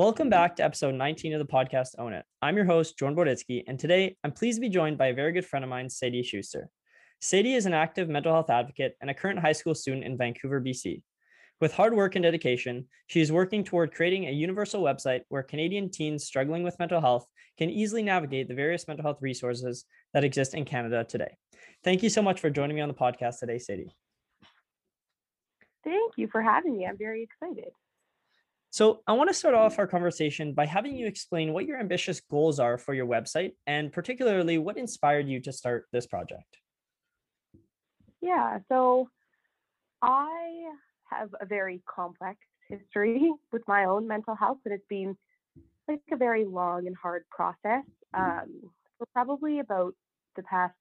Welcome back to episode 19 of the podcast Own It. I'm your host, Jordan Boditsky, and today I'm pleased to be joined by a very good friend of mine, Sadie Schuster. Sadie is an active mental health advocate and a current high school student in Vancouver, BC. With hard work and dedication, she is working toward creating a universal website where Canadian teens struggling with mental health can easily navigate the various mental health resources that exist in Canada today. Thank you so much for joining me on the podcast today, Sadie. Thank you for having me. I'm very excited. So, I want to start off our conversation by having you explain what your ambitious goals are for your website and particularly what inspired you to start this project. Yeah, so I have a very complex history with my own mental health, and it's been like a very long and hard process um, for probably about the past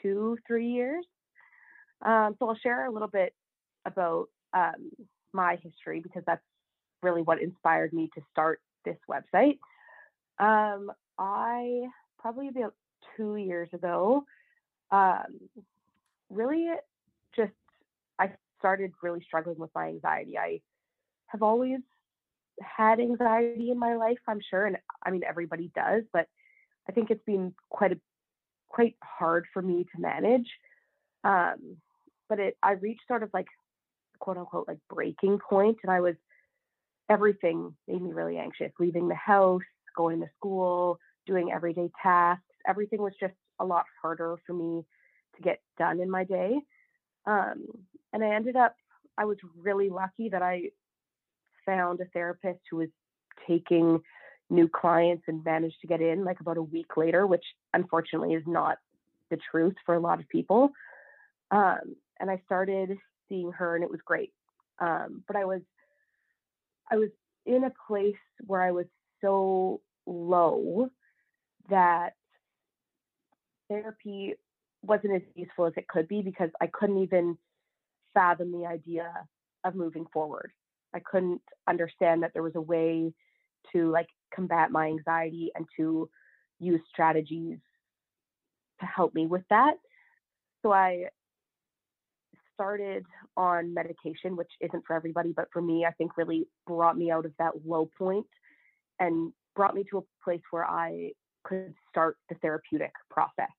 two, three years. Um, so I'll share a little bit about um, my history because that's really what inspired me to start this website. Um, I probably about two years ago, um, really just I started really struggling with my anxiety. I have always had anxiety in my life, I'm sure, and I mean everybody does, but I think it's been quite a quite hard for me to manage. Um, but it I reached sort of like quote unquote like breaking point and I was everything made me really anxious. Leaving the house, going to school, doing everyday tasks, everything was just a lot harder for me to get done in my day. Um, and I ended up, I was really lucky that I found a therapist who was taking new clients and managed to get in like about a week later, which unfortunately is not the truth for a lot of people. Um, and I started seeing her and it was great. Um, but I was I was in a place where I was so low that therapy wasn't as useful as it could be because I couldn't even fathom the idea of moving forward. I couldn't understand that there was a way to like combat my anxiety and to use strategies to help me with that. So I started on medication, which isn't for everybody, but for me, I think really brought me out of that low point and brought me to a place where I could start the therapeutic process.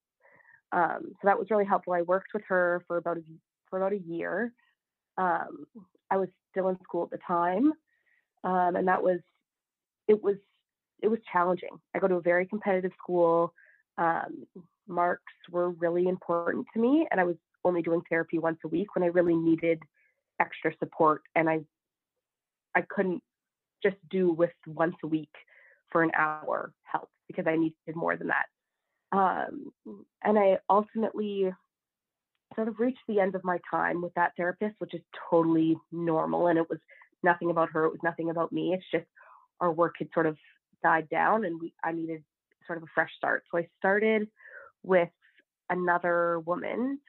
Um, so that was really helpful. I worked with her for about a, for about a year. Um, I was still in school at the time, um, and that was it was it was challenging. I go to a very competitive school. Um, marks were really important to me, and I was only doing therapy once a week when I really needed extra support and I I couldn't just do with once a week for an hour help because I needed more than that. Um, and I ultimately sort of reached the end of my time with that therapist, which is totally normal. And it was nothing about her, it was nothing about me. It's just our work had sort of died down and we I needed sort of a fresh start. So I started with another woman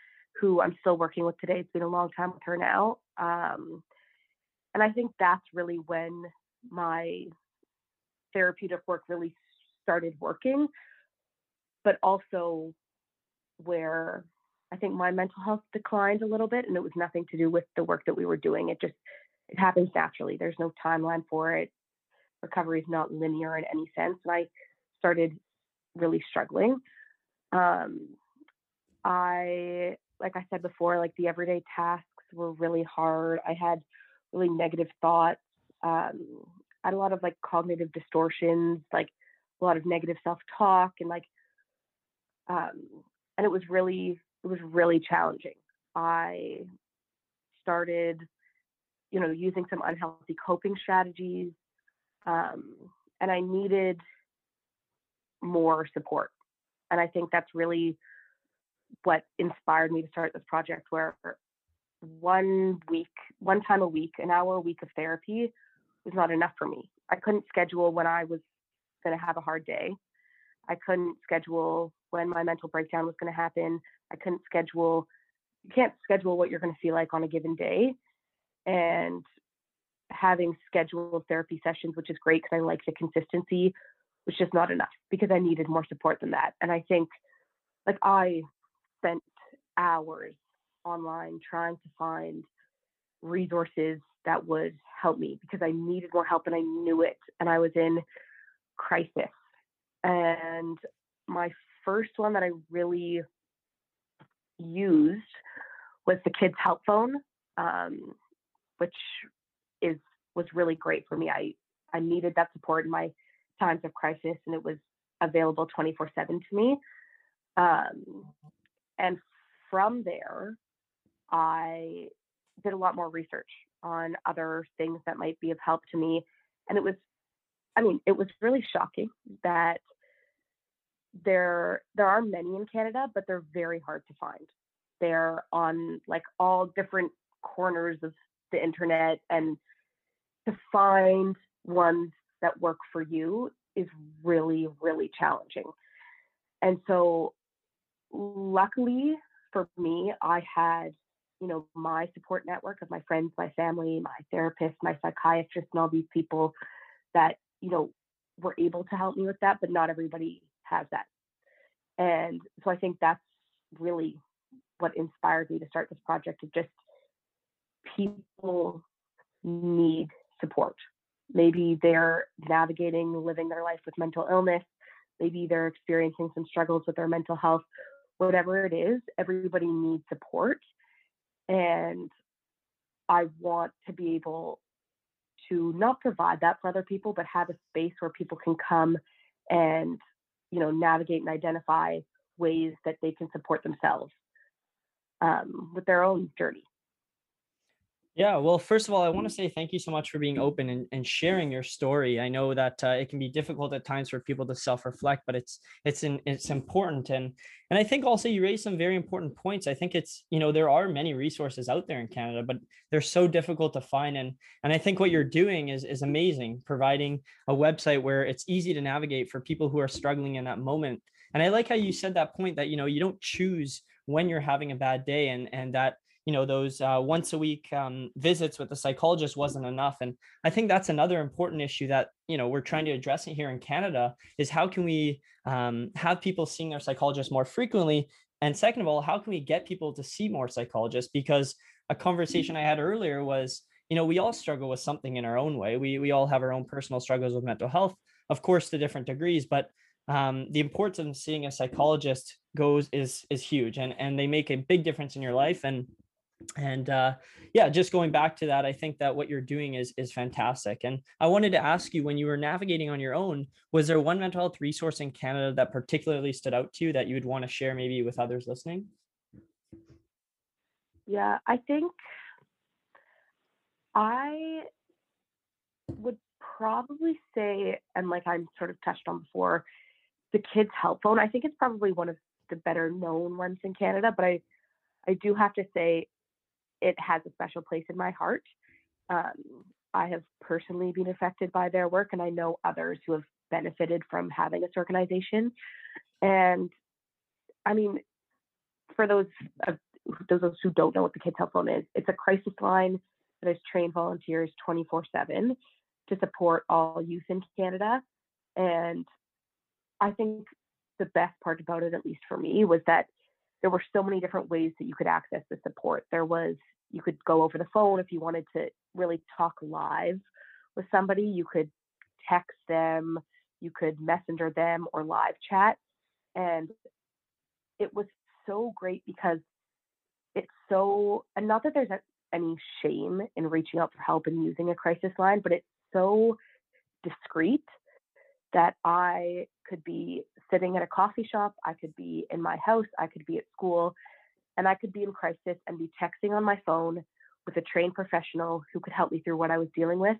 who I'm still working with today. It's been a long time with her now. Um, and I think that's really when my therapeutic work really started working, but also where I think my mental health declined a little bit, and it was nothing to do with the work that we were doing. It just it happens naturally. There's no timeline for it. Recovery is not linear in any sense, and I started really struggling. Um, I like I said before, like the everyday tasks were really hard. I had really negative thoughts. Um, I had a lot of like cognitive distortions, like a lot of negative self-talk, and like, um, and it was really, it was really challenging. I started, you know, using some unhealthy coping strategies, um, and I needed more support. And I think that's really what inspired me to start this project where one week, one time a week, an hour a week of therapy was not enough for me. I couldn't schedule when I was going to have a hard day. I couldn't schedule when my mental breakdown was going to happen. I couldn't schedule, you can't schedule what you're going to feel like on a given day. And having scheduled therapy sessions, which is great because I like the consistency, was just not enough because I needed more support than that. And I think, like, I spent hours online trying to find resources that would help me because I needed more help and I knew it. And I was in crisis. And my first one that I really used was the kids help phone, um, which is was really great for me. I I needed that support in my times of crisis, and it was available 24 7 to me. Um, and from there, I did a lot more research on other things that might be of help to me. And it was, I mean, it was really shocking that there there are many in Canada, but they're very hard to find. They're on like all different corners of the internet, and to find ones that work for you is really, really challenging. And so, luckily for me, I had, you know, my support network of my friends, my family, my therapist, my psychiatrist, and all these people that, you know, were able to help me with that, but not everybody has that. And so I think that's really what inspired me to start this project of just people need support. Maybe they're navigating living their life with mental illness. Maybe they're experiencing some struggles with their mental health. Whatever it is, everybody needs support. And I want to be able to not provide that for other people, but have a space where people can come and, you know, navigate and identify ways that they can support themselves um, with their own journey. Yeah, well, first of all, I want to say thank you so much for being open and, and sharing your story. I know that uh, it can be difficult at times for people to self-reflect, but it's it's it's important and and I think also you raised some very important points. I think it's you know there are many resources out there in Canada, but they're so difficult to find and and I think what you're doing is is amazing, providing a website where it's easy to navigate for people who are struggling in that moment. And I like how you said that point that you know you don't choose when you're having a bad day and and that you know those uh, once a week um, visits with the psychologist wasn't enough and i think that's another important issue that you know we're trying to address it here in canada is how can we um, have people seeing their psychologist more frequently and second of all how can we get people to see more psychologists? Because a conversation i had earlier was you know we all struggle with something in our own way. We we all have our own personal struggles with mental health of course to different degrees but um, the importance of seeing a psychologist goes is is huge and and they make a big difference in your life and and uh, yeah just going back to that i think that what you're doing is is fantastic. And i wanted to ask you when you were navigating on your own was there one mental health resource in canada that particularly stood out to you that you would want to share maybe with others listening? Yeah i think i would probably say and like i'm sort of touched on before the kids help phone. I think it's probably one of the better known ones in canada but i i do have to say it has a special place in my heart. Um, I have personally been affected by their work, and I know others who have benefited from having this organization. And I mean, for those those who don't know what the Kids Help Phone is, it's a crisis line that has trained volunteers 24 7 to support all youth in Canada. And I think the best part about it, at least for me, was that there were so many different ways that you could access the support. There was you could go over the phone if you wanted to really talk live with somebody. You could text them, you could messenger them or live chat. And it was so great because it's so, and not that there's any shame in reaching out for help and using a crisis line, but it's so discreet that I could be sitting at a coffee shop, I could be in my house, I could be at school, and I could be in crisis and be texting on my phone with a trained professional who could help me through what I was dealing with,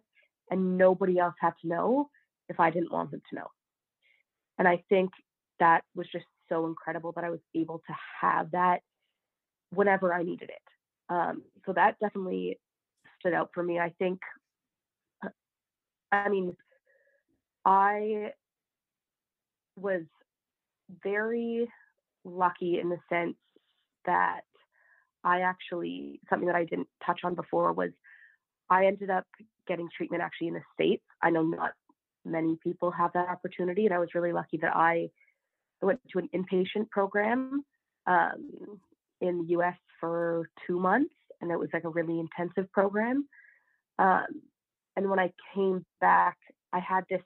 and nobody else had to know if I didn't want them to know. And I think that was just so incredible that I was able to have that whenever I needed it. Um, so that definitely stood out for me. I think, I mean, I was very lucky in the sense that I actually, something that I didn't touch on before was I ended up getting treatment actually in the States. I know not many people have that opportunity, and I was really lucky that I went to an inpatient program um, in the US for two months, and it was like a really intensive program. Um, and when I came back, I had this,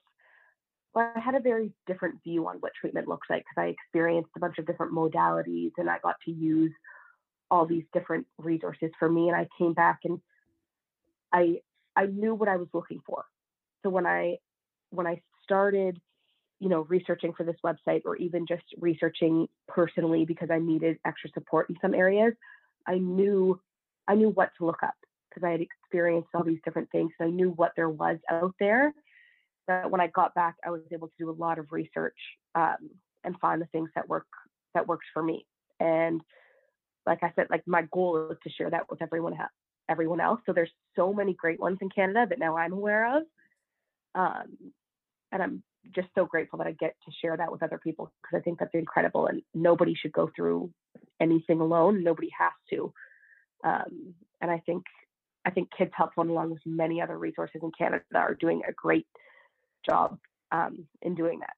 well, I had a very different view on what treatment looks like because I experienced a bunch of different modalities and I got to use all these different resources for me. And I came back and I I knew what I was looking for. So when I when I started, you know, researching for this website or even just researching personally because I needed extra support in some areas, I knew I knew what to look up because I had experienced all these different things. So I knew what there was out there. But when I got back, I was able to do a lot of research um, and find the things that work that works for me. And like I said, like my goal is to share that with everyone everyone else. So there's so many great ones in Canada that now I'm aware of. Um, and I'm just so grateful that I get to share that with other people because I think that's incredible and nobody should go through anything alone. Nobody has to. Um, and I think I think Kids Help Phone, along with many other resources in Canada, are doing a great job um, in doing that.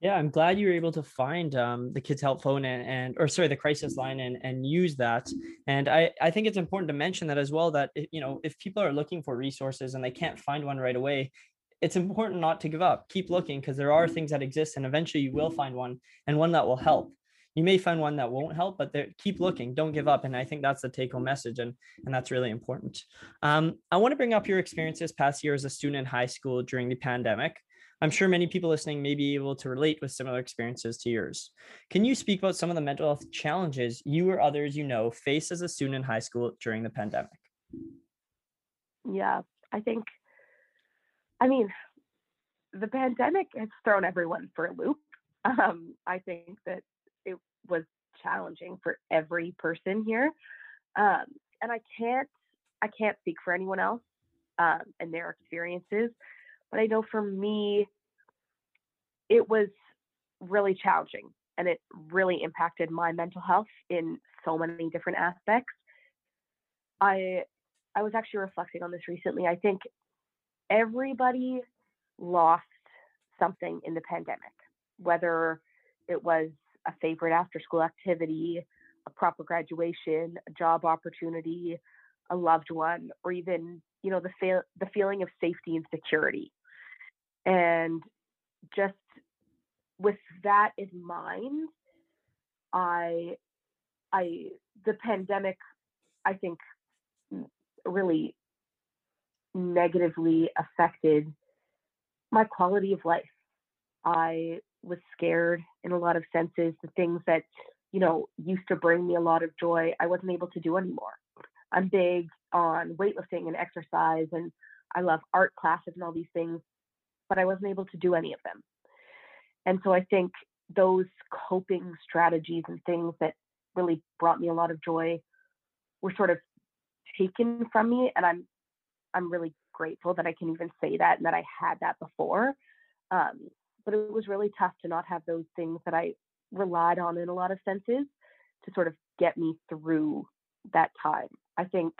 Yeah, I'm glad you were able to find um, the Kids Help Phone and, and or sorry, the crisis line and and use that. And I I think it's important to mention that as well. That you know if people are looking for resources and they can't find one right away, it's important not to give up. Keep looking because there are things that exist, and eventually you will find one and one that will help. You may find one that won't help, but keep looking. Don't give up. And I think that's the take-home message, and and that's really important. Um, I want to bring up your experiences past year as a student in high school during the pandemic. I'm sure many people listening may be able to relate with similar experiences to yours. Can you speak about some of the mental health challenges you or others you know face as a student in high school during the pandemic? Yeah, I think, I mean, the pandemic has thrown everyone for a loop. Um, I think that was challenging for every person here. Um, and I can't, I can't speak for anyone else um, and their experiences but I know for me, it was really challenging and it really impacted my mental health in so many different aspects. I I was actually reflecting on this recently. I think everybody lost something in the pandemic, whether it was a favorite after school activity, a proper graduation, a job opportunity, a loved one, or even, you know, the fa- the feeling of safety and security. And just with that in mind, I, I, the pandemic, I think, mm, really negatively affected my quality of life. I was scared in a lot of senses. The things that, you know, used to bring me a lot of joy, I wasn't able to do anymore. I'm big on weightlifting and exercise, and I love art classes and all these things but I wasn't able to do any of them. And so I think those coping strategies and things that really brought me a lot of joy were sort of taken from me and I'm I'm really grateful that I can even say that and that I had that before. Um, but it was really tough to not have those things that I relied on in a lot of senses to sort of get me through that time. I think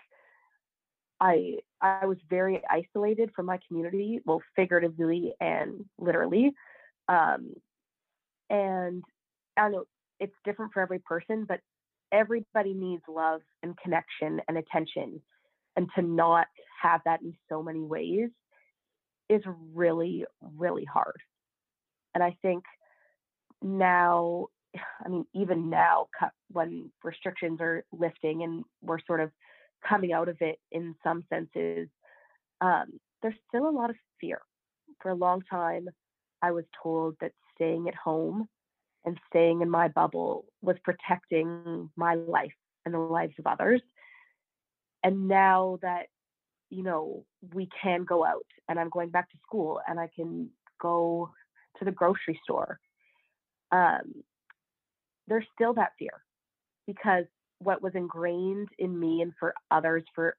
I I was very isolated from my community, well, figuratively and literally. Um, and I know it's different for every person, but everybody needs love and connection and attention. And to not have that in so many ways is really, really hard. And I think now, I mean, even now, when restrictions are lifting and we're sort of coming out of it in some senses, um, there's still a lot of fear. For a long time, I was told that staying at home and staying in my bubble was protecting my life and the lives of others. And now that, you know, we can go out and I'm going back to school and I can go to the grocery store, um, there's still that fear because what was ingrained in me and for others for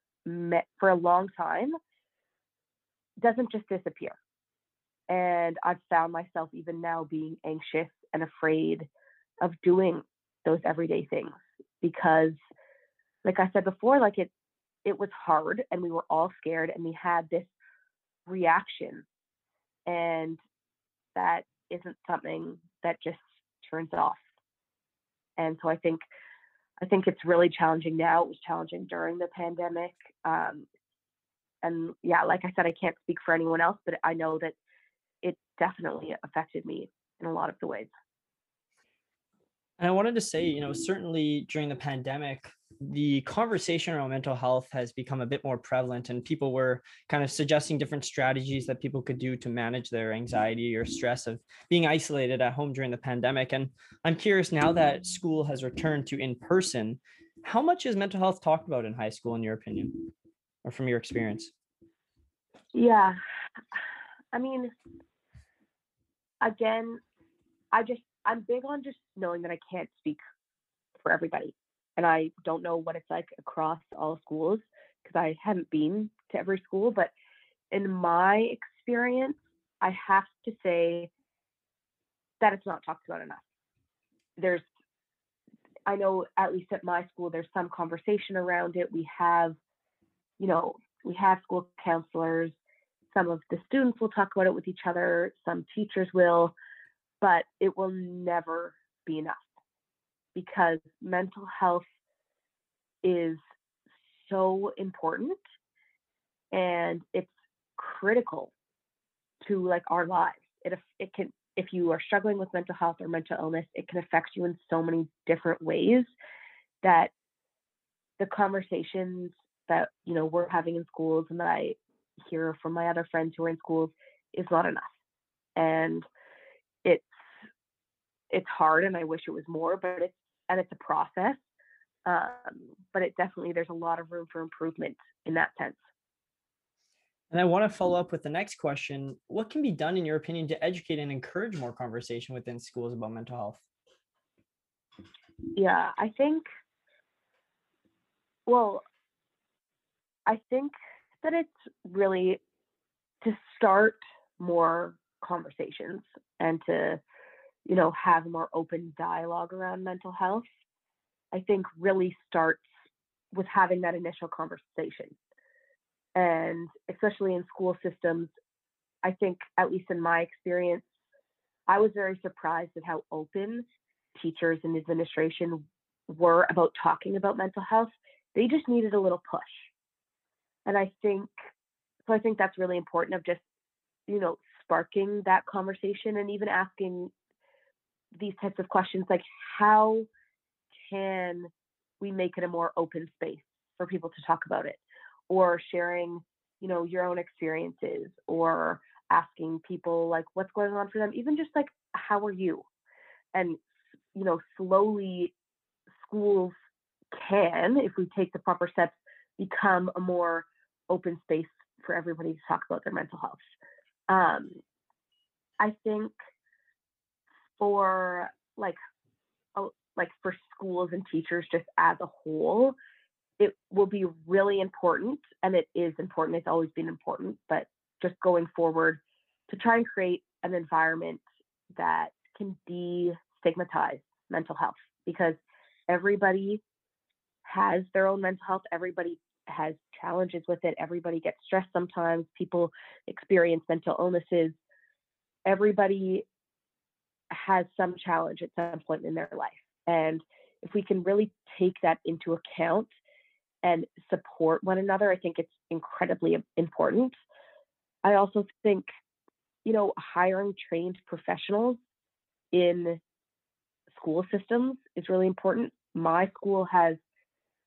for a long time doesn't just disappear. And I've found myself even now being anxious and afraid of doing those everyday things because like I said before, like it it was hard and we were all scared and we had this reaction and that isn't something that just turns off. And so I think I think it's really challenging now. It was challenging during the pandemic. Um, and yeah, like I said, I can't speak for anyone else, but I know that it definitely affected me in a lot of the ways. And I wanted to say, you know, certainly during the pandemic, the conversation around mental health has become a bit more prevalent, and people were kind of suggesting different strategies that people could do to manage their anxiety or stress of being isolated at home during the pandemic. And I'm curious now that school has returned to in person, how much is mental health talked about in high school, in your opinion, or from your experience? Yeah. I mean, again, I just I'm big on just knowing that I can't speak for everybody. And I don't know what it's like across all schools because I haven't been to every school, but in my experience, I have to say that it's not talked about enough. There's I know at least at my school there's some conversation around it. We have, you know, we have school counselors. Some of the students will talk about it with each other, some teachers will but it will never be enough because mental health is so important and it's critical to like our lives. It it can if you are struggling with mental health or mental illness, it can affect you in so many different ways that the conversations that you know we're having in schools and that I hear from my other friends who are in schools is not enough. And it's it's hard and I wish it was more, but it's and it's a process. Um, but it definitely there's a lot of room for improvement in that sense. And I want to follow up with the next question. What can be done, in your opinion, to educate and encourage more conversation within schools about mental health? Yeah, I think, well, I think that it's really to start more conversations and to you know, have more open dialogue around mental health, I think really starts with having that initial conversation. And especially in school systems, I think, at least in my experience, I was very surprised at how open teachers and administration were about talking about mental health. They just needed a little push. And I think, so I think that's really important of just, you know, sparking that conversation and even asking these types of questions like how can we make it a more open space for people to talk about it? Or sharing you know your own experiences or asking people like what's going on for them even just like how are you? And you know slowly schools can if we take the proper steps become a more open space for everybody to talk about their mental health. Um, i think for like oh, like for schools and teachers just as a whole it will be really important and it is important it's always been important but just going forward to try and create an environment that can destigmatize mental health because everybody has their own mental health everybody has challenges with it everybody gets stressed sometimes people experience mental illnesses. Everybody has some challenge at some point in their life. And if we can really take that into account and support one another, I think it's incredibly important. I also think, you know, hiring trained professionals in school systems is really important. My school has,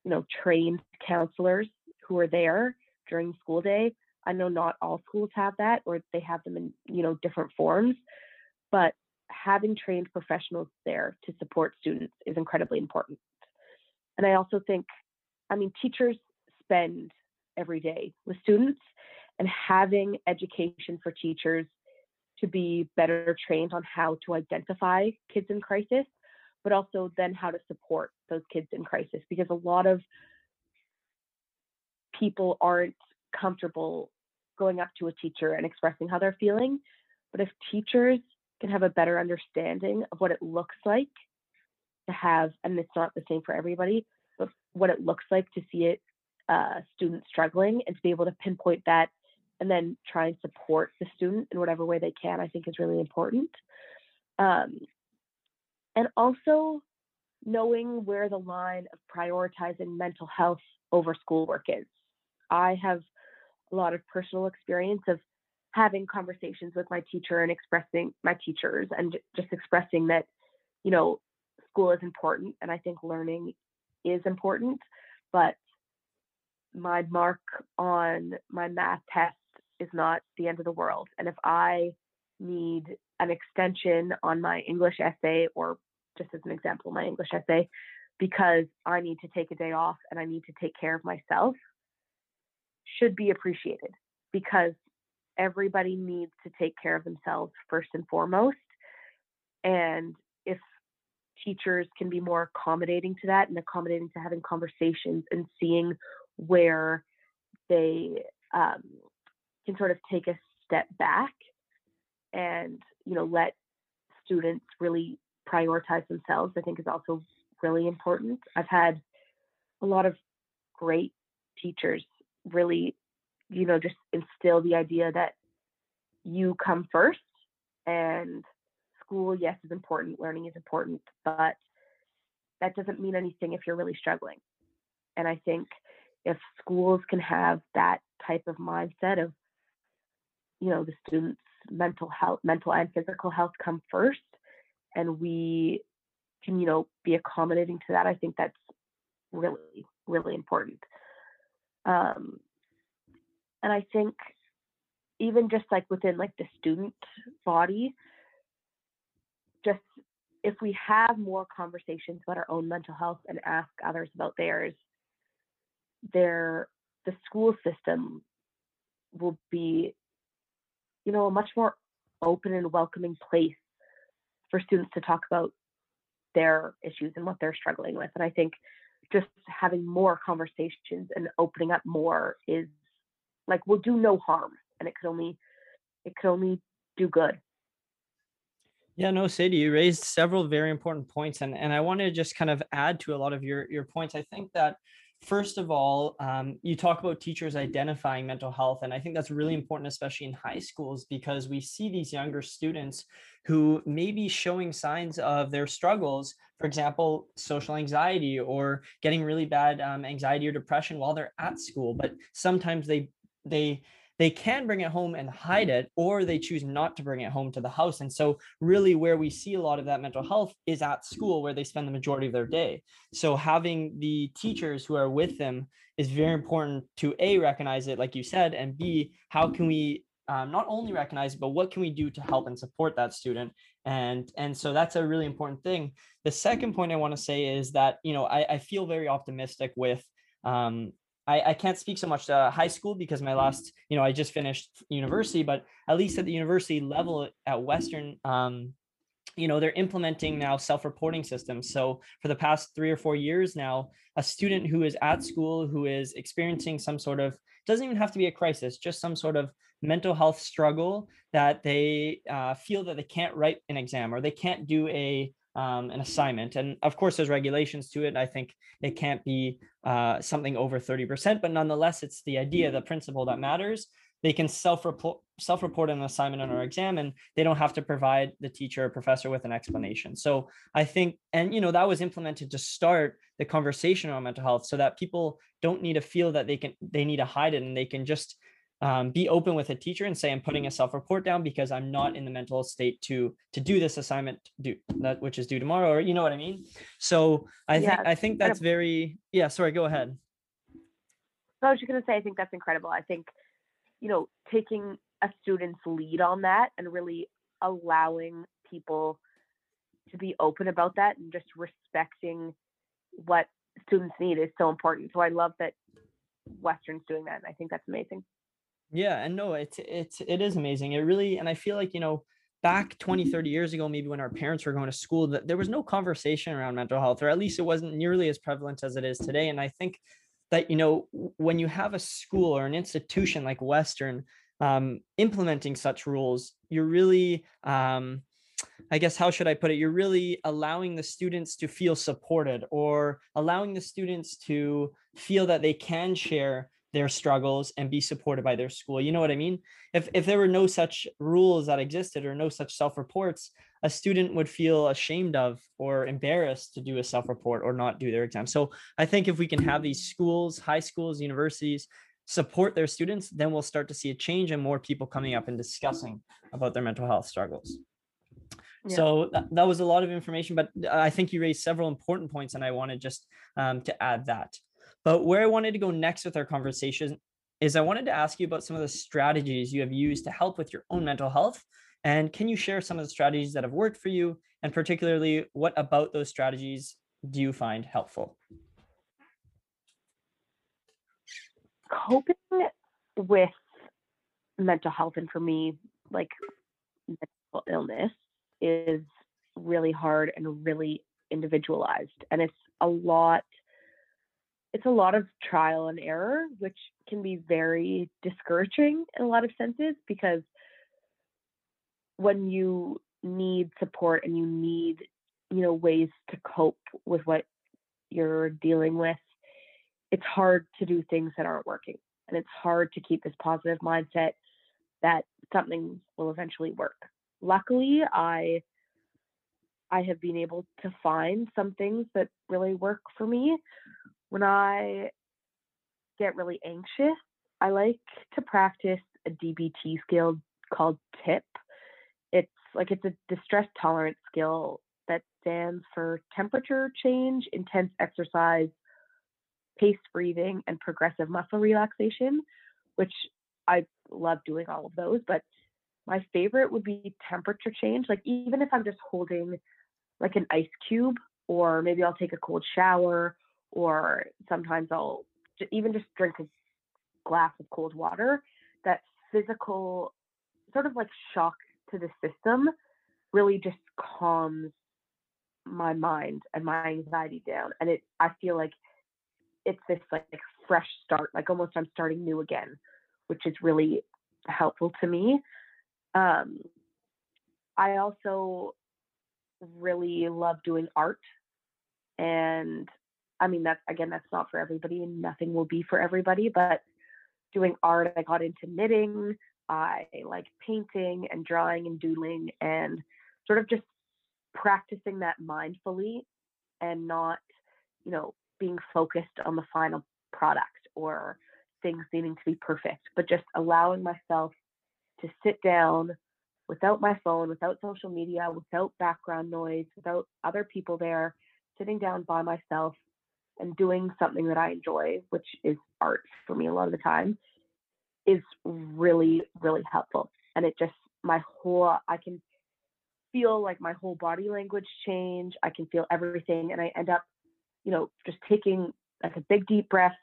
you know, trained counselors who are there during school day. I know not all schools have that or they have them in, you know, different forms, but having trained professionals there to support students is incredibly important. And I also think, I mean, teachers spend every day with students, and having education for teachers to be better trained on how to identify kids in crisis, but also then how to support those kids in crisis, because a lot of people aren't comfortable going up to a teacher and expressing how they're feeling. But if teachers can have a better understanding of what it looks like to have, and it's not the same for everybody, but what it looks like to see it uh, student struggling and to be able to pinpoint that and then try and support the student in whatever way they can, I think is really important. Um, and also knowing where the line of prioritizing mental health over schoolwork is. I have a lot of personal experience of having conversations with my teacher and expressing my teachers and just expressing that, you know, school is important and I think learning is important, but my mark on my math test is not the end of the world. And if I need an extension on my English essay, or just as an example, my English essay, because I need to take a day off and I need to take care of myself, should be appreciated because everybody needs to take care of themselves first and foremost. And if teachers can be more accommodating to that and accommodating to having conversations and seeing where they um, can sort of take a step back and you know let students really prioritize themselves i think is also really important i've had a lot of great teachers really you know just instill the idea that you come first and school yes is important learning is important but that doesn't mean anything if you're really struggling. And i think if schools can have that type of mindset of you know the students mental health mental and physical health come first and we can you know be accommodating to that i think that's really really important. Um and i think even just like within like the student body just if we have more conversations about our own mental health and ask others about theirs their the school system will be you know, a much more open and welcoming place for students to talk about their issues and what they're struggling with. And I think just having more conversations and opening up more is like will do no harm and it could only it could only do good. Yeah, no, Sadie, you raised several very important points, and and I want to just kind of add to a lot of your your points. I think that First of all, um, you talk about teachers identifying mental health, and I think that's really important, especially in high schools, because we see these younger students who may be showing signs of their struggles. For example, social anxiety or getting really bad um, anxiety or depression while they're at school, but sometimes they they they can bring it home and hide it, or they choose not to bring it home to the house. And so, really, where we see a lot of that mental health is at school, where they spend the majority of their day. So, having the teachers who are with them is very important to A, recognize it, like you said, and B, how can we um, not only recognize but what can we do to help and support that student and and so that's a really important thing the second point i want to say is that you know i, I feel very optimistic with um, I, I can't speak so much to high school because my last, you know, I just finished university, but at least at the university level at Western, um, you know, they're implementing now self-reporting systems. So for the past three or four years now, a student who is at school who is experiencing some sort of doesn't even have to be a crisis, just some sort of mental health struggle that they uh, feel that they can't write an exam or they can't do a um, an assignment. And of course, there's regulations to it. I think it can't be uh, something over 30%, but nonetheless, it's the idea, the principle that matters. They can self-report self-report an assignment on our exam, and they don't have to provide the teacher or professor with an explanation. So I think, and you know, that was implemented to start the conversation on mental health, so that people don't need to feel that they can they need to hide it, and they can just um, be open with a teacher and say i'm putting a self-report down because i'm not in the mental state to to do this assignment do that which is due tomorrow or you know what i mean? So i yeah. think i think that's very yeah sorry go ahead. So i was just going to say i think that's incredible. I think you know taking a student's lead on that and really allowing people to be open about that and just respecting what students need is so important. So i love that western's doing that and i think that's amazing yeah, and no, it's it's it is amazing. It really and I feel like, you know, back 20, 30 years ago, maybe when our parents were going to school, that there was no conversation around mental health, or at least it wasn't nearly as prevalent as it is today. And I think that, you know, when you have a school or an institution like Western um, implementing such rules, you're really um, I guess how should I put it? You're really allowing the students to feel supported or allowing the students to feel that they can share their struggles and be supported by their school. You know what I mean? If if there were no such rules that existed or no such self-reports, a student would feel ashamed of or embarrassed to do a self-report or not do their exam. So I think if we can have these schools, high schools, universities support their students, then we'll start to see a change and more people coming up and discussing about their mental health struggles. Yeah. So that, that was a lot of information, but I think you raised several important points, and I wanted just um, to add that. But where I wanted to go next with our conversation is I wanted to ask you about some of the strategies you have used to help with your own mental health. And can you share some of the strategies that have worked for you? And particularly, what about those strategies do you find helpful? Coping with mental health, and for me, like mental illness, is really hard and really individualized. And it's a lot it's a lot of trial and error, which can be very discouraging in a lot of senses because when you need support and you need, you know, ways to cope with what you're dealing with, it's hard to do things that aren't working. And it's hard to keep this positive mindset that something will eventually work. Luckily, I I have been able to find some things that really work for me when I get really anxious, I like to practice a DBT skill called TIP. It's like it's a distress tolerance skill that stands for temperature change, intense exercise, paced breathing, and progressive muscle relaxation, which I love doing all of those. But my favorite would be temperature change. Like even if I'm just holding like an ice cube, or maybe I'll take a cold shower, or sometimes I'll even just drink a glass of cold water. That physical sort of like shock to the system really just calms my mind and my anxiety down. And it, I feel like it's this like fresh start, like almost I'm starting new again, which is really helpful to me. Um, I also really love doing art and I mean, that's again, that's not for everybody, and nothing will be for everybody. But doing art, I got into knitting. I like painting and drawing and doodling, and sort of just practicing that mindfully, and not, you know, being focused on the final product or things needing to be perfect, but just allowing myself to sit down without my phone, without social media, without background noise, without other people there, sitting down by myself and doing something that I enjoy, which is art for me a lot of the time, is really, really helpful. And it just, my whole, I can feel like my whole body language change. I can feel everything. And I end up, you know, just taking like a big deep breath.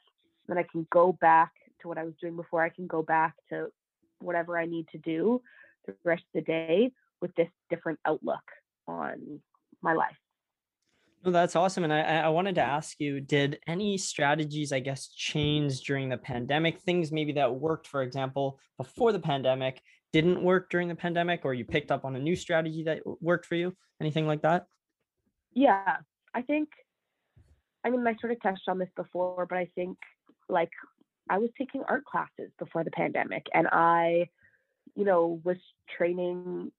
Then I can go back to what I was doing before. I can go back to whatever I need to do the rest of the day with this different outlook on my life. No, that's awesome. And I, I wanted to ask you, did any strategies, I guess, change during the pandemic? Things maybe that worked, for example, before the pandemic didn't work during the pandemic, or you picked up on a new strategy that worked for you? Anything like that? Yeah, I think, I mean, I sort of touched on this before, but I think like I was taking art classes before the pandemic and I, you know, was training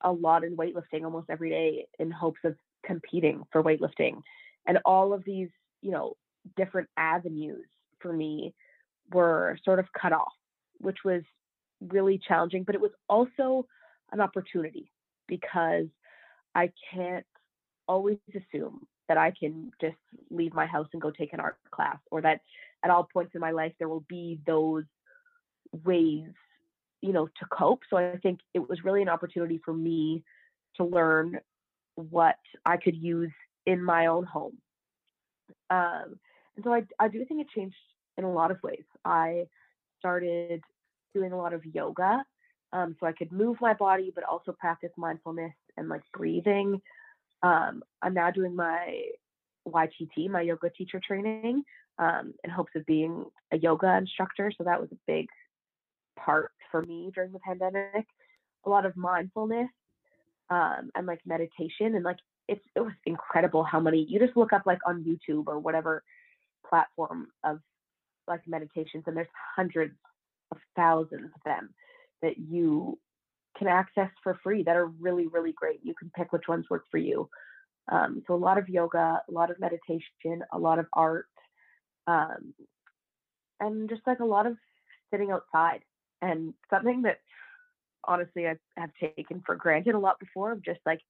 a lot in weightlifting almost every day in hopes of competing for weightlifting. And all of these you know different avenues for me were sort of cut off which was really challenging but it was also an opportunity because i can't always assume that i can just leave my house and go take an art class or that at all points in my life there will be those ways you know to cope. So i think it was really an opportunity for me to learn what I could use in my own home. Um, and so I, I do think it changed in a lot of ways. I started doing a lot of yoga um, so I could move my body, but also practice mindfulness and like breathing. Um, I'm now doing my YTT, my yoga teacher training, um, in hopes of being a yoga instructor. So that was a big part for me during the pandemic. A lot of mindfulness um, and like meditation and like it's it was incredible how many you just look up like on YouTube or whatever platform of like meditations and there's hundreds of thousands of them that you can access for free that are really really great. You can pick which ones work for you. Um, so a lot of yoga a lot of meditation a lot of art um, and just like a lot of sitting outside and something that honestly I have taken for granted a lot before of just like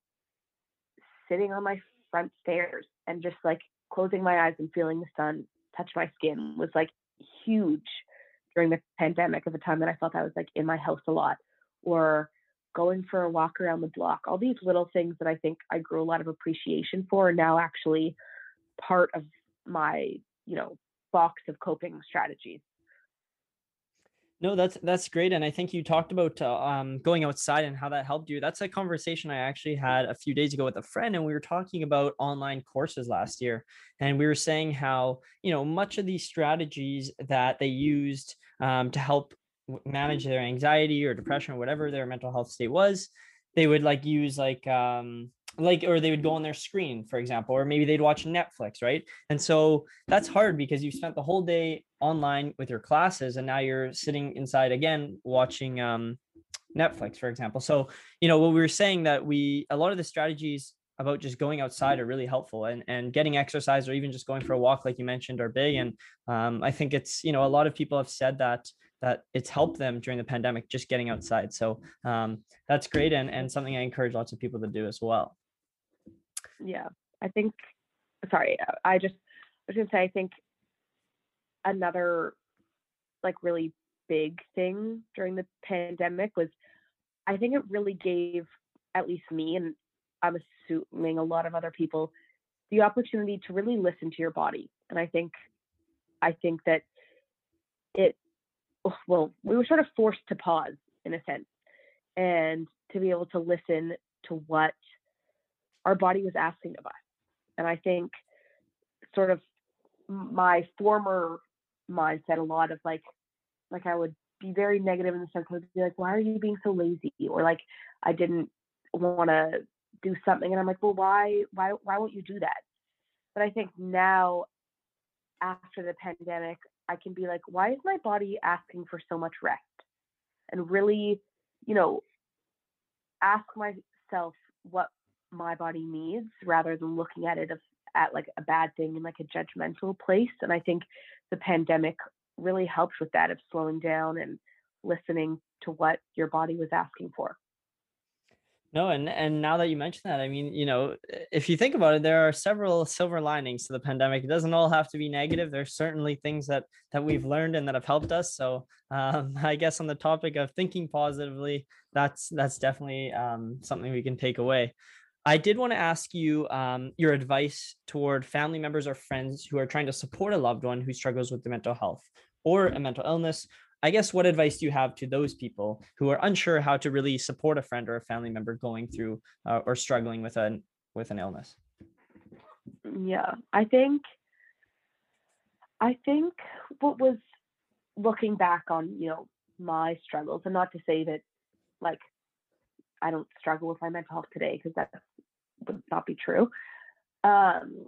sitting on my front stairs and just like closing my eyes and feeling the sun touch my skin was like huge during the pandemic of a time that I felt I was like in my house a lot or going for a walk around the block all these little things that I think I grew a lot of appreciation for are now actually part of my you know box of coping strategies no, that's that's great, and I think you talked about uh, um, going outside and how that helped you. That's a conversation I actually had a few days ago with a friend, and we were talking about online courses last year, and we were saying how you know much of these strategies that they used um, to help manage their anxiety or depression or whatever their mental health state was, they would like use like um, like or they would go on their screen for example or maybe they'd watch netflix right? And so that's hard because you spent the whole day online with your classes and now you're sitting inside again watching um, netflix for example. So you know what we were saying that we a lot of the strategies about just going outside are really helpful and, and getting exercise or even just going for a walk like you mentioned are big. And um, i think it's you know a lot of people have said that that it's helped them during the pandemic just getting outside. So um, that's great and, and something i encourage lots of people to do as well yeah i think sorry i just i was gonna say i think another like really big thing during the pandemic was i think it really gave at least me and i'm assuming a lot of other people the opportunity to really listen to your body. And i think i think that it oh, well we were sort of forced to pause in a sense and to be able to listen to what our body was asking of us. And I think sort of my former mindset, a lot of like, like I would be very negative in the sense of be like, why are you being so lazy? Or like, I didn't want to do something. And I'm like, well, why, why, why won't you do that? But I think now after the pandemic, I can be like, why is my body asking for so much rest? And really, you know, ask myself what my body needs rather than looking at it as, at like a bad thing in like a judgmental place. And I think the pandemic really helped with that of slowing down and listening to what your body was asking for. No, and and now that you mention that, I mean, you know, if you think about it, there are several silver linings to the pandemic. It doesn't all have to be negative. There's certainly things that that we've learned and that have helped us. So, um, I guess on the topic of thinking positively, that's that's definitely um, something we can take away. I did want to ask you um, your advice toward family members or friends who are trying to support a loved one who struggles with the mental health or a mental illness. I guess what advice do you have to those people who are unsure how to really support a friend or a family member going through uh, or struggling with an with an illness? Yeah, I think I think what was looking back on you know my struggles, and not to say that like I don't struggle with my mental health today because that would not be true. Um,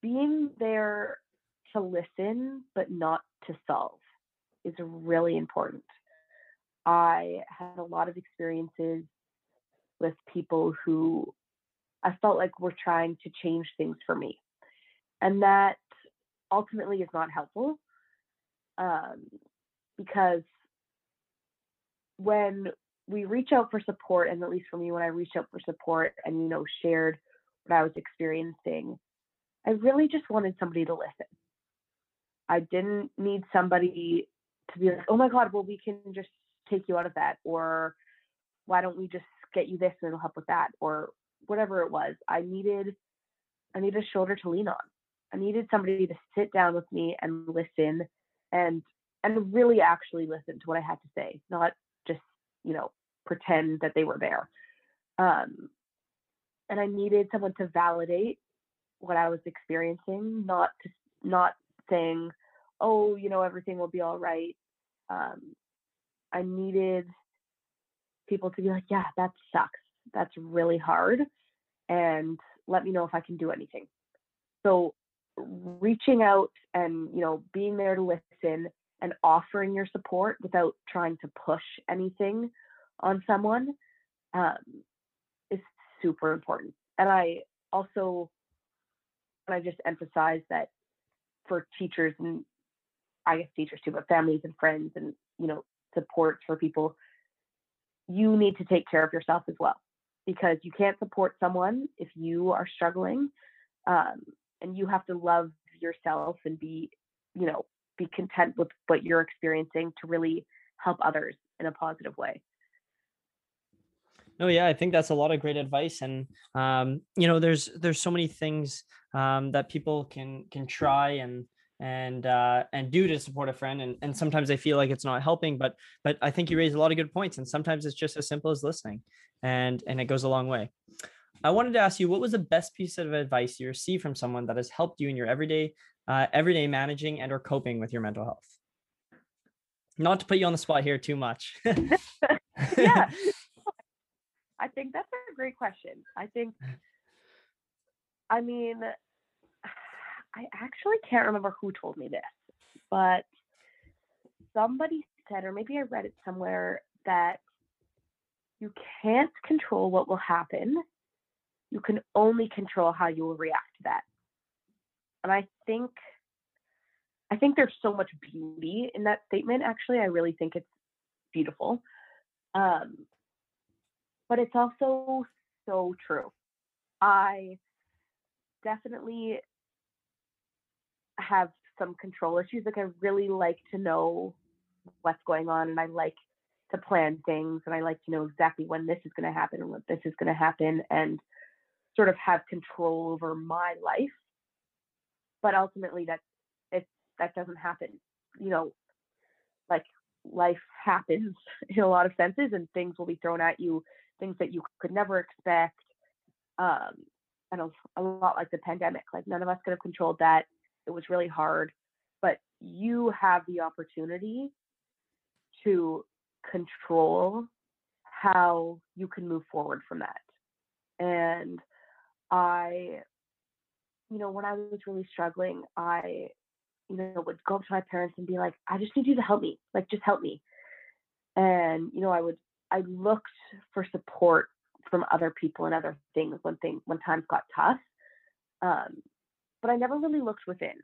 being there to listen but not to solve is really important. I had a lot of experiences with people who I felt like were trying to change things for me. And that ultimately is not helpful um, because when we reach out for support, and at least for me, when I reached out for support and you know shared what I was experiencing, I really just wanted somebody to listen. I didn't need somebody to be like, oh my God, well, we can just take you out of that, or why don't we just get you this and it'll help with that, or whatever it was. I needed, I needed a shoulder to lean on. I needed somebody to sit down with me and listen, and and really actually listen to what I had to say, not just you know pretend that they were there. Um, and I needed someone to validate what I was experiencing, not to, not saying, "Oh, you know, everything will be all right." Um, I needed people to be like, "Yeah, that sucks. That's really hard," and let me know if I can do anything. So, reaching out and you know, being there to listen and offering your support without trying to push anything on someone um, is super important. And I also, and I just emphasize that for teachers, and I guess teachers too, but families and friends and you know supports for people. You need to take care of yourself as well because you can't support someone if you are struggling, um, and you have to love yourself and be you know be content with what you're experiencing to really help others in a positive way. No, yeah, I think that's a lot of great advice, and um, you know, there's there's so many things um, that people can can try and and uh, and do to support a friend, and and sometimes they feel like it's not helping, but but I think you raise a lot of good points, and sometimes it's just as simple as listening, and and it goes a long way. I wanted to ask you, what was the best piece of advice you received from someone that has helped you in your everyday uh, everyday managing and or coping with your mental health? Not to put you on the spot here too much. yeah, I think that's a great question. I think, I mean, I actually can't remember who told me this, but somebody said, or maybe I read it somewhere, that you can't control what will happen. You can only control how you will react to that. And I think I think there's so much beauty in that statement. Actually, I really think it's beautiful. Um, but it's also so true. I definitely have some control issues. Like I really like to know what's going on and I like to plan things and I like to know exactly when this is going to happen and what this is going to happen and sort of have control over my life. But ultimately that it that doesn't happen. You know, like life happens in a lot of senses and things will be thrown at you things that you could never expect. Um, and a, a lot like the pandemic, like none of us could have controlled that. It was really hard, but you have the opportunity to control how you can move forward from that. And I, you know, when I was really struggling, I, you know, would go up to my parents and be like, I just need you to help me. Like, just help me. And, you know, I would I looked for support from other people and other things when things when times got tough. Um, but I never really looked within.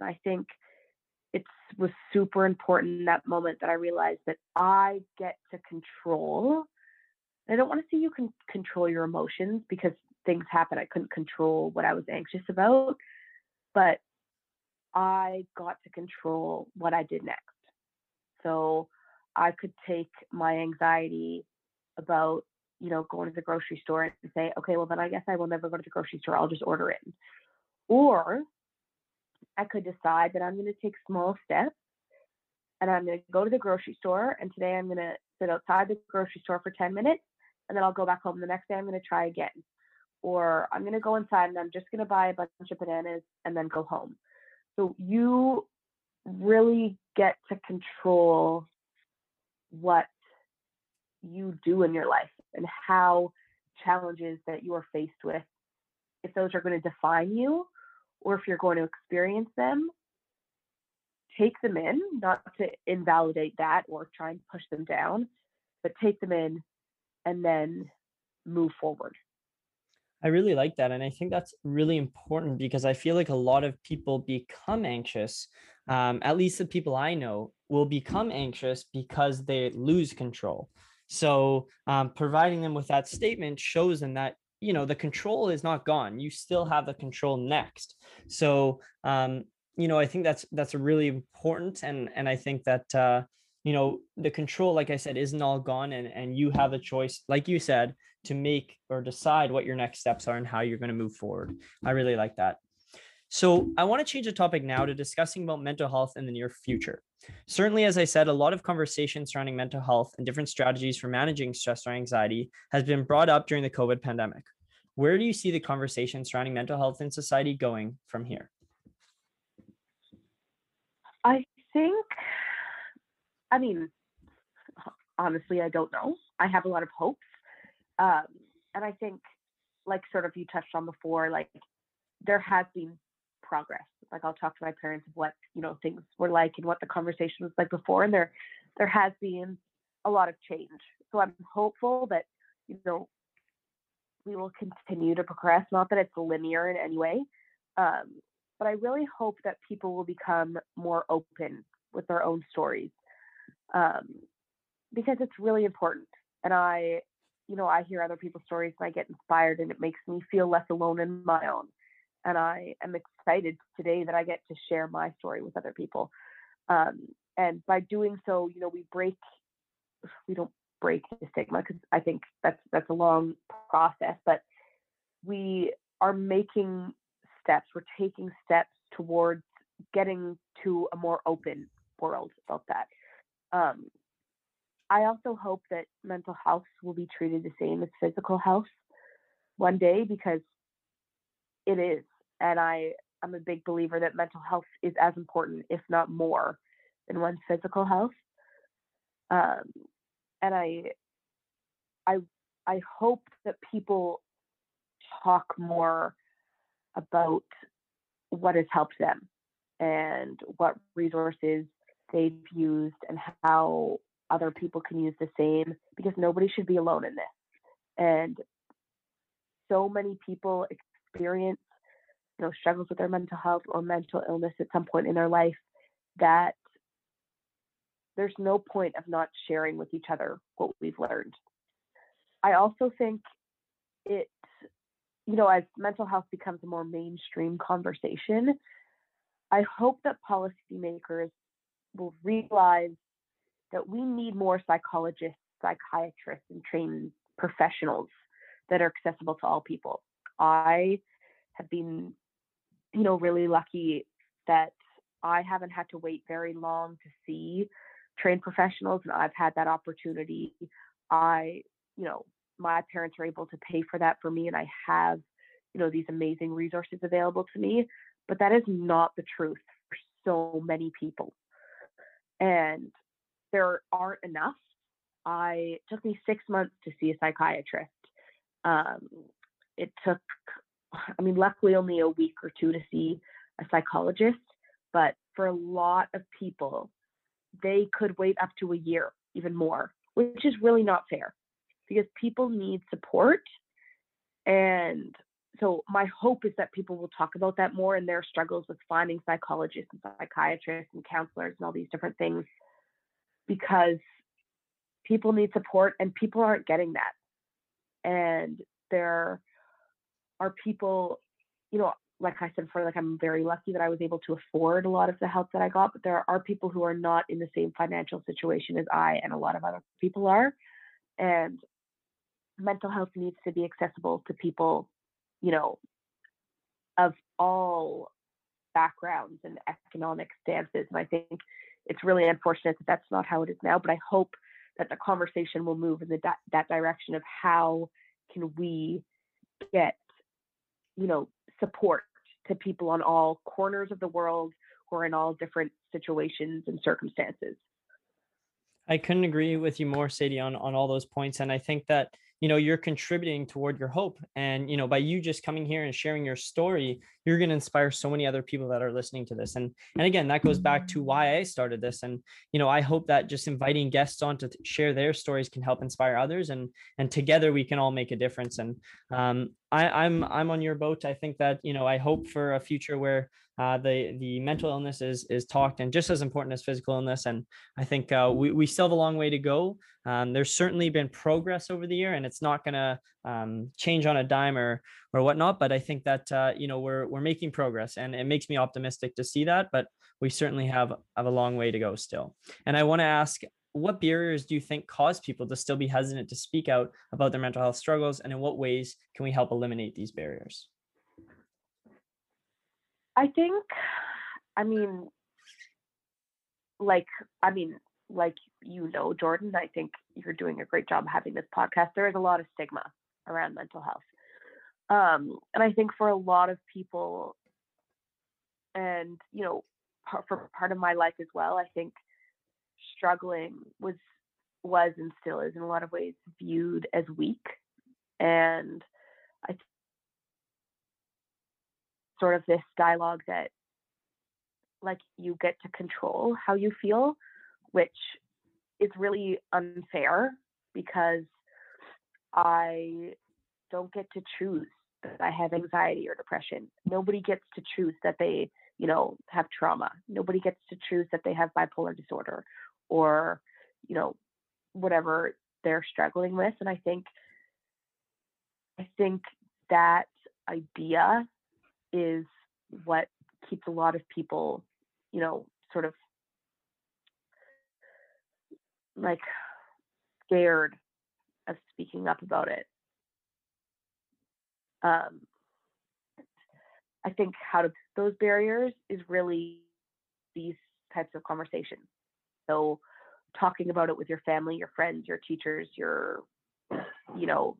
And I think it was super important in that moment that I realized that I get to control. I don't want to see you can control your emotions because things happen. I couldn't control what I was anxious about, but I got to control what I did next. So I could take my anxiety about, you know, going to the grocery store and say, okay, well, then I guess I will never go to the grocery store. I'll just order it. Or I could decide that I'm going to take small steps and I'm going to go to the grocery store. And today I'm going to sit outside the grocery store for 10 minutes and then I'll go back home. The next day I'm going to try again. Or I'm going to go inside and I'm just going to buy a bunch of bananas and then go home. So you really get to control what you do in your life and how challenges that you are faced with, if those are going to define you or if you're going to experience them, take them in, not to invalidate that or try and push them down, but take them in and then move forward. I really like that. And I think that's really important because I feel like a lot of people become anxious, um, at least the people I know, will become anxious because they lose control. So um, providing them with that statement shows them that you know the control is not gone. You still have the control next. So um, you know I think that's that's really important, and and I think that uh, you know the control, like I said, isn't all gone, and and you have a choice, like you said, to make or decide what your next steps are and how you're going to move forward. I really like that. So I want to change the topic now to discussing about mental health in the near future. Certainly, as I said, a lot of conversation surrounding mental health and different strategies for managing stress or anxiety has been brought up during the COVID pandemic. Where do you see the conversation surrounding mental health in society going from here? I think, I mean, honestly, I don't know. I have a lot of hopes. Um, and I think, like sort of you touched on before, like there has been progress. Like I'll talk to my parents of what you know things were like and what the conversation was like before, and there there has been a lot of change. So I'm hopeful that you know we will continue to progress. Not that it's linear in any way, um, but I really hope that people will become more open with their own stories um, because it's really important. And I, you know, I hear other people's stories and I get inspired and it makes me feel less alone in my own. And I am excited today that I get to share my story with other people. Um, and by doing so, you know, we break, we don't break the stigma because I think that's that's a long process, but we are making steps. We're taking steps towards getting to a more open world about that. Um, I also hope that mental health will be treated the same as physical health one day because it is. And I, I'm a big believer that mental health is as important, if not more, than one's physical health. Um, and I, I, I hope that people talk more about what has helped them and what resources they've used and how other people can use the same because nobody should be alone in this. And so many people experience you know struggles with their mental health or mental illness at some point in their life that there's no point of not sharing with each other what we've learned. I also think it you know, as mental health becomes a more mainstream conversation, I hope that policymakers will realize that we need more psychologists, psychiatrists, and trained professionals that are accessible to all people. I have been, you know, really lucky that I haven't had to wait very long to see trained professionals, and I've had that opportunity. I, you know, my parents are able to pay for that for me and I have, you know, these amazing resources available to me. But that is not the truth for so many people. And there aren't enough. I took me six months to see a psychiatrist. Um, it took, I mean, luckily only a week or two to see a psychologist, but for a lot of people, they could wait up to a year, even more, which is really not fair because people need support. And so my hope is that people will talk about that more and their struggles with finding psychologists and psychiatrists and counselors and all these different things because people need support and people aren't getting that. And there are people, you know, like I said before, like I'm very lucky that I was able to afford a lot of the help that I got, but there are people who are not in the same financial situation as I and a lot of other people are. And mental health needs to be accessible to people, you know, of all backgrounds and economic stances. And I think it's really unfortunate that that's not how it is now. But I hope that the conversation will move in the that, that direction of how can we get, you know, support to people on all corners of the world who are in all different situations and circumstances. I couldn't agree with you more, Sadie, on, on all those points. And I think that you know you're contributing toward your hope. And you know by you just coming here and sharing your story you're going to inspire so many other people that are listening to this and and again that goes back to why i started this and you know i hope that just inviting guests on to share their stories can help inspire others and and together we can all make a difference and um, I, I'm I'm on your boat. I think that you know I hope for a future where uh, the the mental illness is is talked and just as important as physical illness. And I think uh, we we still have a long way to go. Um, there's certainly been progress over the year, and it's not going to um, change on a dime or or whatnot. But I think that uh, you know we're we're making progress, and it makes me optimistic to see that. But we certainly have have a long way to go still. And I want to ask what barriers do you think cause people to still be hesitant to speak out about their mental health struggles and in what ways can we help eliminate these barriers i think i mean like i mean like you know jordan i think you're doing a great job having this podcast there is a lot of stigma around mental health um, and i think for a lot of people and you know for part of my life as well i think struggling was was and still is in a lot of ways viewed as weak. And i sort of this dialogue that like you get to control how you feel which is really unfair because i don't get to choose that I have anxiety or depression. Nobody gets to choose that they, you know, have trauma. Nobody gets to choose that they have bipolar disorder or, you know, whatever they're struggling with. And I think, I think that idea is what keeps a lot of people, you know, sort of like scared of speaking up about it. Um, I think how to those barriers is really these types of conversations. So talking about it with your family, your friends, your teachers, your you know,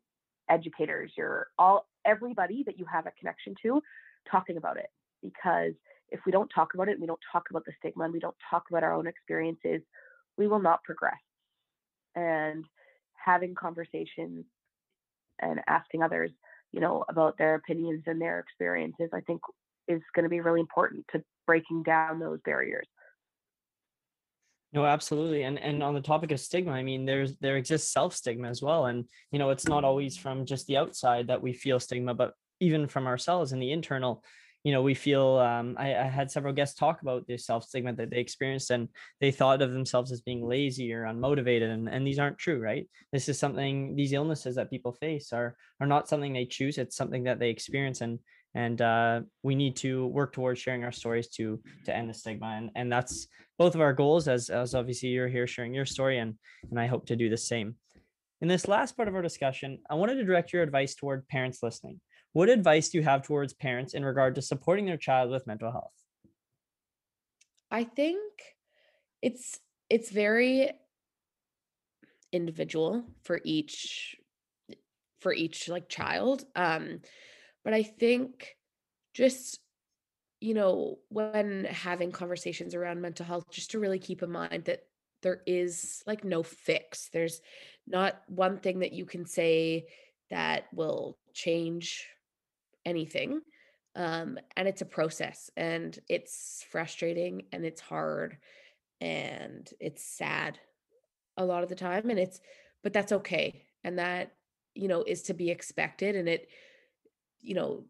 educators, your all everybody that you have a connection to, talking about it. Because if we don't talk about it, we don't talk about the stigma, and we don't talk about our own experiences, we will not progress. And having conversations and asking others, you know, about their opinions and their experiences, I think is going to be really important to breaking down those barriers. No, absolutely. And and on the topic of stigma, I mean, there's there exists self stigma as well. And you know, it's not always from just the outside that we feel stigma, but even from ourselves in the internal you know, we feel um, I, I, had several guests talk about this self stigma that they experienced and they thought of themselves as being lazy or unmotivated. And, and these aren't true, right? This is something, these illnesses that people face are, are not something they choose. It's something that they experience. And, and uh, we need to work towards sharing our stories to, to end the stigma. And, and that's both of our goals as, as obviously you're here sharing your story and, and I hope to do the same. In this last part of our discussion, I wanted to direct your advice toward parents listening. What advice do you have towards parents in regard to supporting their child with mental health? I think it's it's very individual for each for each like child um but i think just you know when having conversations around mental health just to really keep in mind that there is like no fix there's not one thing that you can say that will change anything. Um, and it's a process and it's frustrating and it's hard and it's sad a lot of the time. And it's, but that's okay. And that, you know, is to be expected. And it, you know,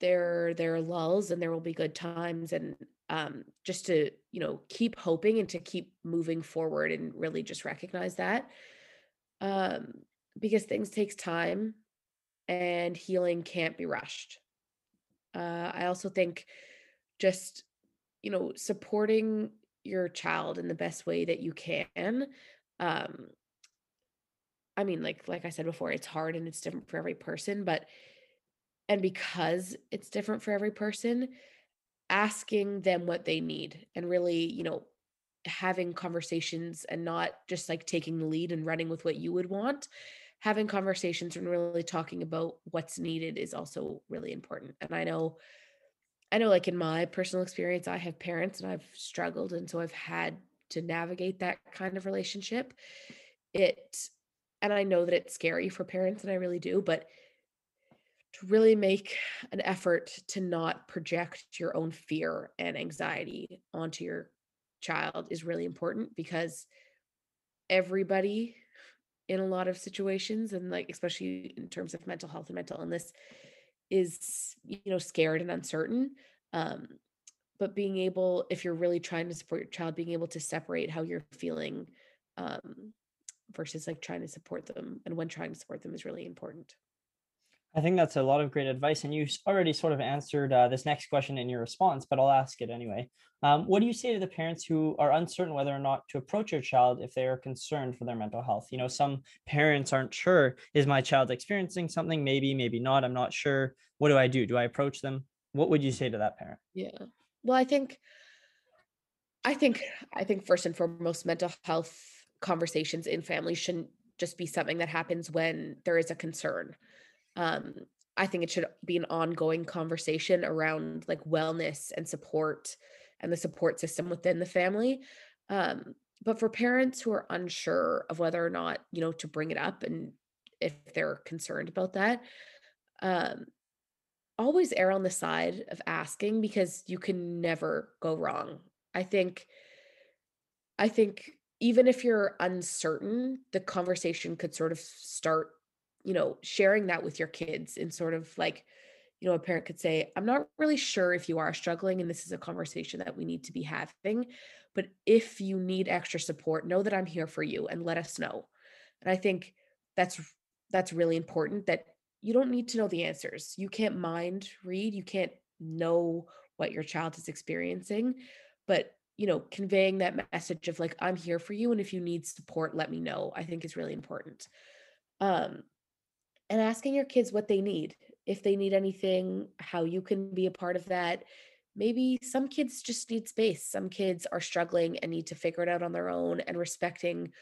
there there are lulls and there will be good times and um just to you know keep hoping and to keep moving forward and really just recognize that um because things takes time and healing can't be rushed. Uh, I also think just, you know, supporting your child in the best way that you can. Um, I mean, like like I said before, it's hard and it's different for every person, but and because it's different for every person, asking them what they need and really, you know, having conversations and not just like taking the lead and running with what you would want having conversations and really talking about what's needed is also really important. And I know I know like in my personal experience I have parents and I've struggled and so I've had to navigate that kind of relationship. It and I know that it's scary for parents and I really do, but to really make an effort to not project your own fear and anxiety onto your child is really important because everybody in a lot of situations and like especially in terms of mental health and mental illness is you know scared and uncertain um but being able if you're really trying to support your child being able to separate how you're feeling um versus like trying to support them and when trying to support them is really important I think that's a lot of great advice. And you already sort of answered uh, this next question in your response, but I'll ask it anyway. Um, what do you say to the parents who are uncertain whether or not to approach your child if they are concerned for their mental health? You know, some parents aren't sure is my child experiencing something? Maybe, maybe not. I'm not sure. What do I do? Do I approach them? What would you say to that parent? Yeah. Well, I think, I think, I think first and foremost, mental health conversations in families shouldn't just be something that happens when there is a concern um, I think it should be an ongoing conversation around like wellness and support and the support system within the family. Um, but for parents who are unsure of whether or not, you know, to bring it up and if they're concerned about that, um, always err on the side of asking because you can never go wrong. I think, I think even if you're uncertain, the conversation could sort of start you know, sharing that with your kids and sort of like, you know, a parent could say, I'm not really sure if you are struggling, and this is a conversation that we need to be having. But if you need extra support, know that I'm here for you and let us know. And I think that's that's really important that you don't need to know the answers. You can't mind read, you can't know what your child is experiencing, but you know, conveying that message of like I'm here for you and if you need support, let me know. I think is really important. Um and asking your kids what they need. If they need anything, how you can be a part of that. Maybe some kids just need space. Some kids are struggling and need to figure it out on their own and respecting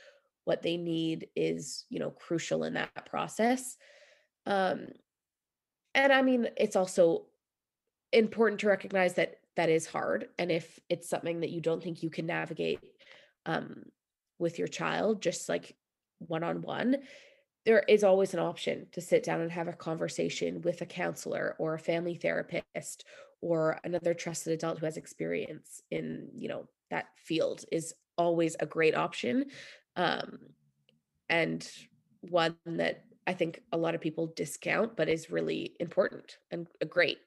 what they need is, you know, crucial in that process. Um and I mean, it's also important to recognize that that is hard and if it's something that you don't think you can navigate um with your child just like one on one there is always an option to sit down and have a conversation with a counselor or a family therapist or another trusted adult who has experience in you know that field is always a great option um, and one that i think a lot of people discount but is really important and great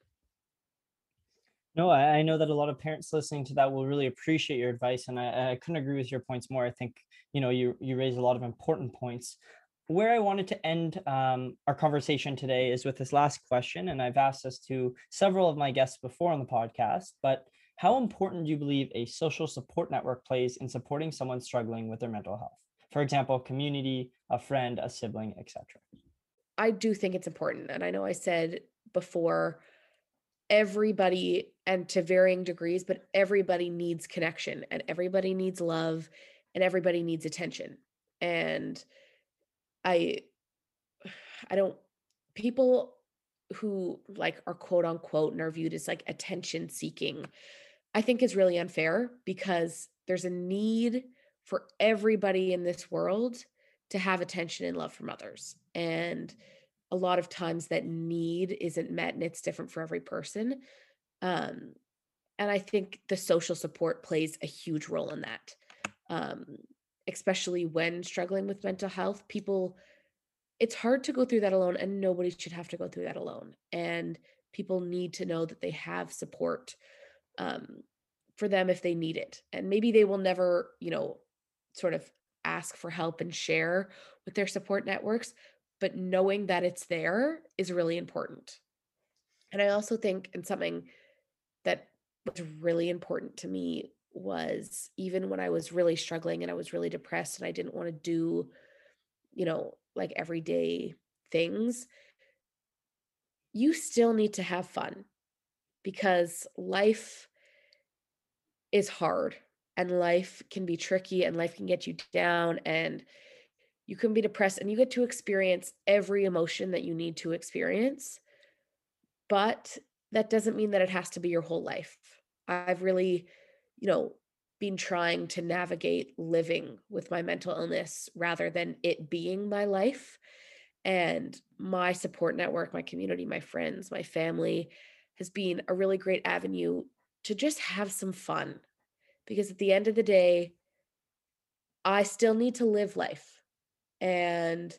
no, I, know that a lot of parents listening to that will really appreciate your advice, and I, I couldn't agree with your points more. I think you know you you raise a lot of important points where I wanted to end um, our conversation today is with this last question, and I've asked this to several of my guests before on the podcast. But how important do you believe a social support network plays in supporting someone struggling with their mental health? For example, community, a friend, a sibling, etc. I do think it's important, and I know I said before, everybody, and to varying degrees, but everybody needs connection, and everybody needs love, and everybody needs attention, and I I don't people who like are quote unquote and are viewed as like attention seeking, I think is really unfair because there's a need for everybody in this world to have attention and love from others. And a lot of times that need isn't met and it's different for every person. Um, and I think the social support plays a huge role in that. Um, especially when struggling with mental health people it's hard to go through that alone and nobody should have to go through that alone and people need to know that they have support um, for them if they need it and maybe they will never you know sort of ask for help and share with their support networks but knowing that it's there is really important. And i also think and something that was really important to me was even when I was really struggling and I was really depressed and I didn't want to do, you know, like everyday things, you still need to have fun because life is hard and life can be tricky and life can get you down and you can be depressed and you get to experience every emotion that you need to experience. But that doesn't mean that it has to be your whole life. I've really you know, been trying to navigate living with my mental illness rather than it being my life. And my support network, my community, my friends, my family has been a really great avenue to just have some fun. Because at the end of the day, I still need to live life. And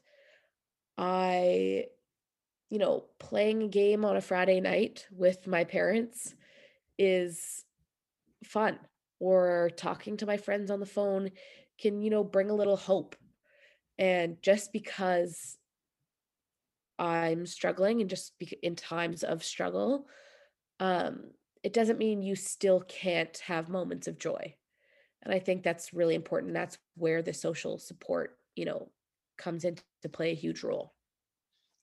I, you know, playing a game on a Friday night with my parents is fun or talking to my friends on the phone can you know bring a little hope. And just because i'm struggling and just in times of struggle um it doesn't mean you still can't have moments of joy. And i think that's really important. That's where the social support you know comes into play a huge role.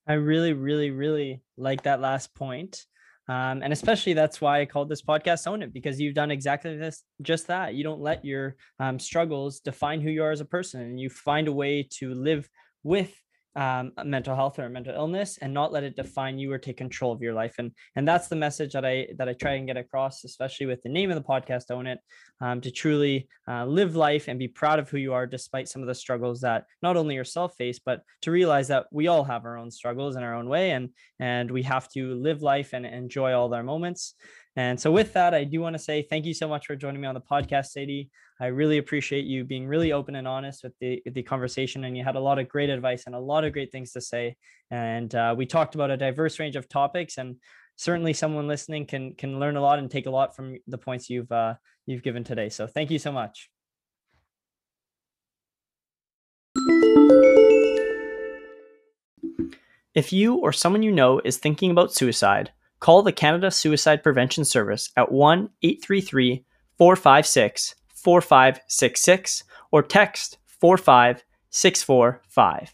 I really really really like that last point um, and especially that's why I called this podcast Own It, because you've done exactly this, just that. You don't let your um, struggles define who you are as a person, and you find a way to live with um, mental health or mental illness and not let it define you or take control of your life. And and that's the message that i that i try and get across especially with the name of the podcast own it um, to truly uh, live life and be proud of who you are despite some of the struggles that not only yourself face but to realize that we all have our own struggles in our own way and and we have to live life and enjoy all their moments and so with that i do want to say thank you so much for joining me on the podcast sadie I really appreciate you being really open and honest with the the conversation, and you had a lot of great advice and a lot of great things to say. And uh, we talked about a diverse range of topics, and certainly someone listening can can learn a lot and take a lot from the points you've uh, you've given today. So thank you so much. If you or someone you know is thinking about suicide, call the Canada Suicide Prevention Service at 1 833 456 4566 or text 45645.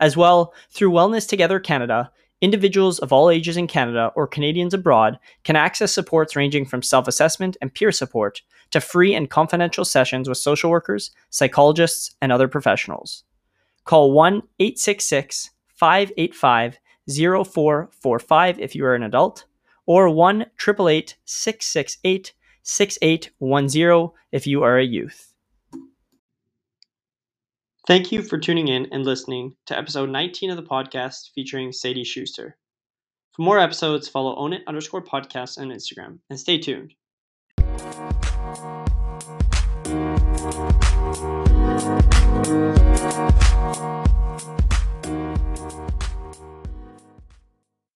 As well, through Wellness Together Canada, individuals of all ages in Canada or Canadians abroad can access supports ranging from self assessment and peer support to free and confidential sessions with social workers, psychologists, and other professionals. Call 1 866 585 0445 if you are an adult, or 1 888 668 6810 if you are a youth. Thank you for tuning in and listening to episode 19 of the podcast featuring Sadie Schuster. For more episodes, follow own it underscore podcast on Instagram and stay tuned.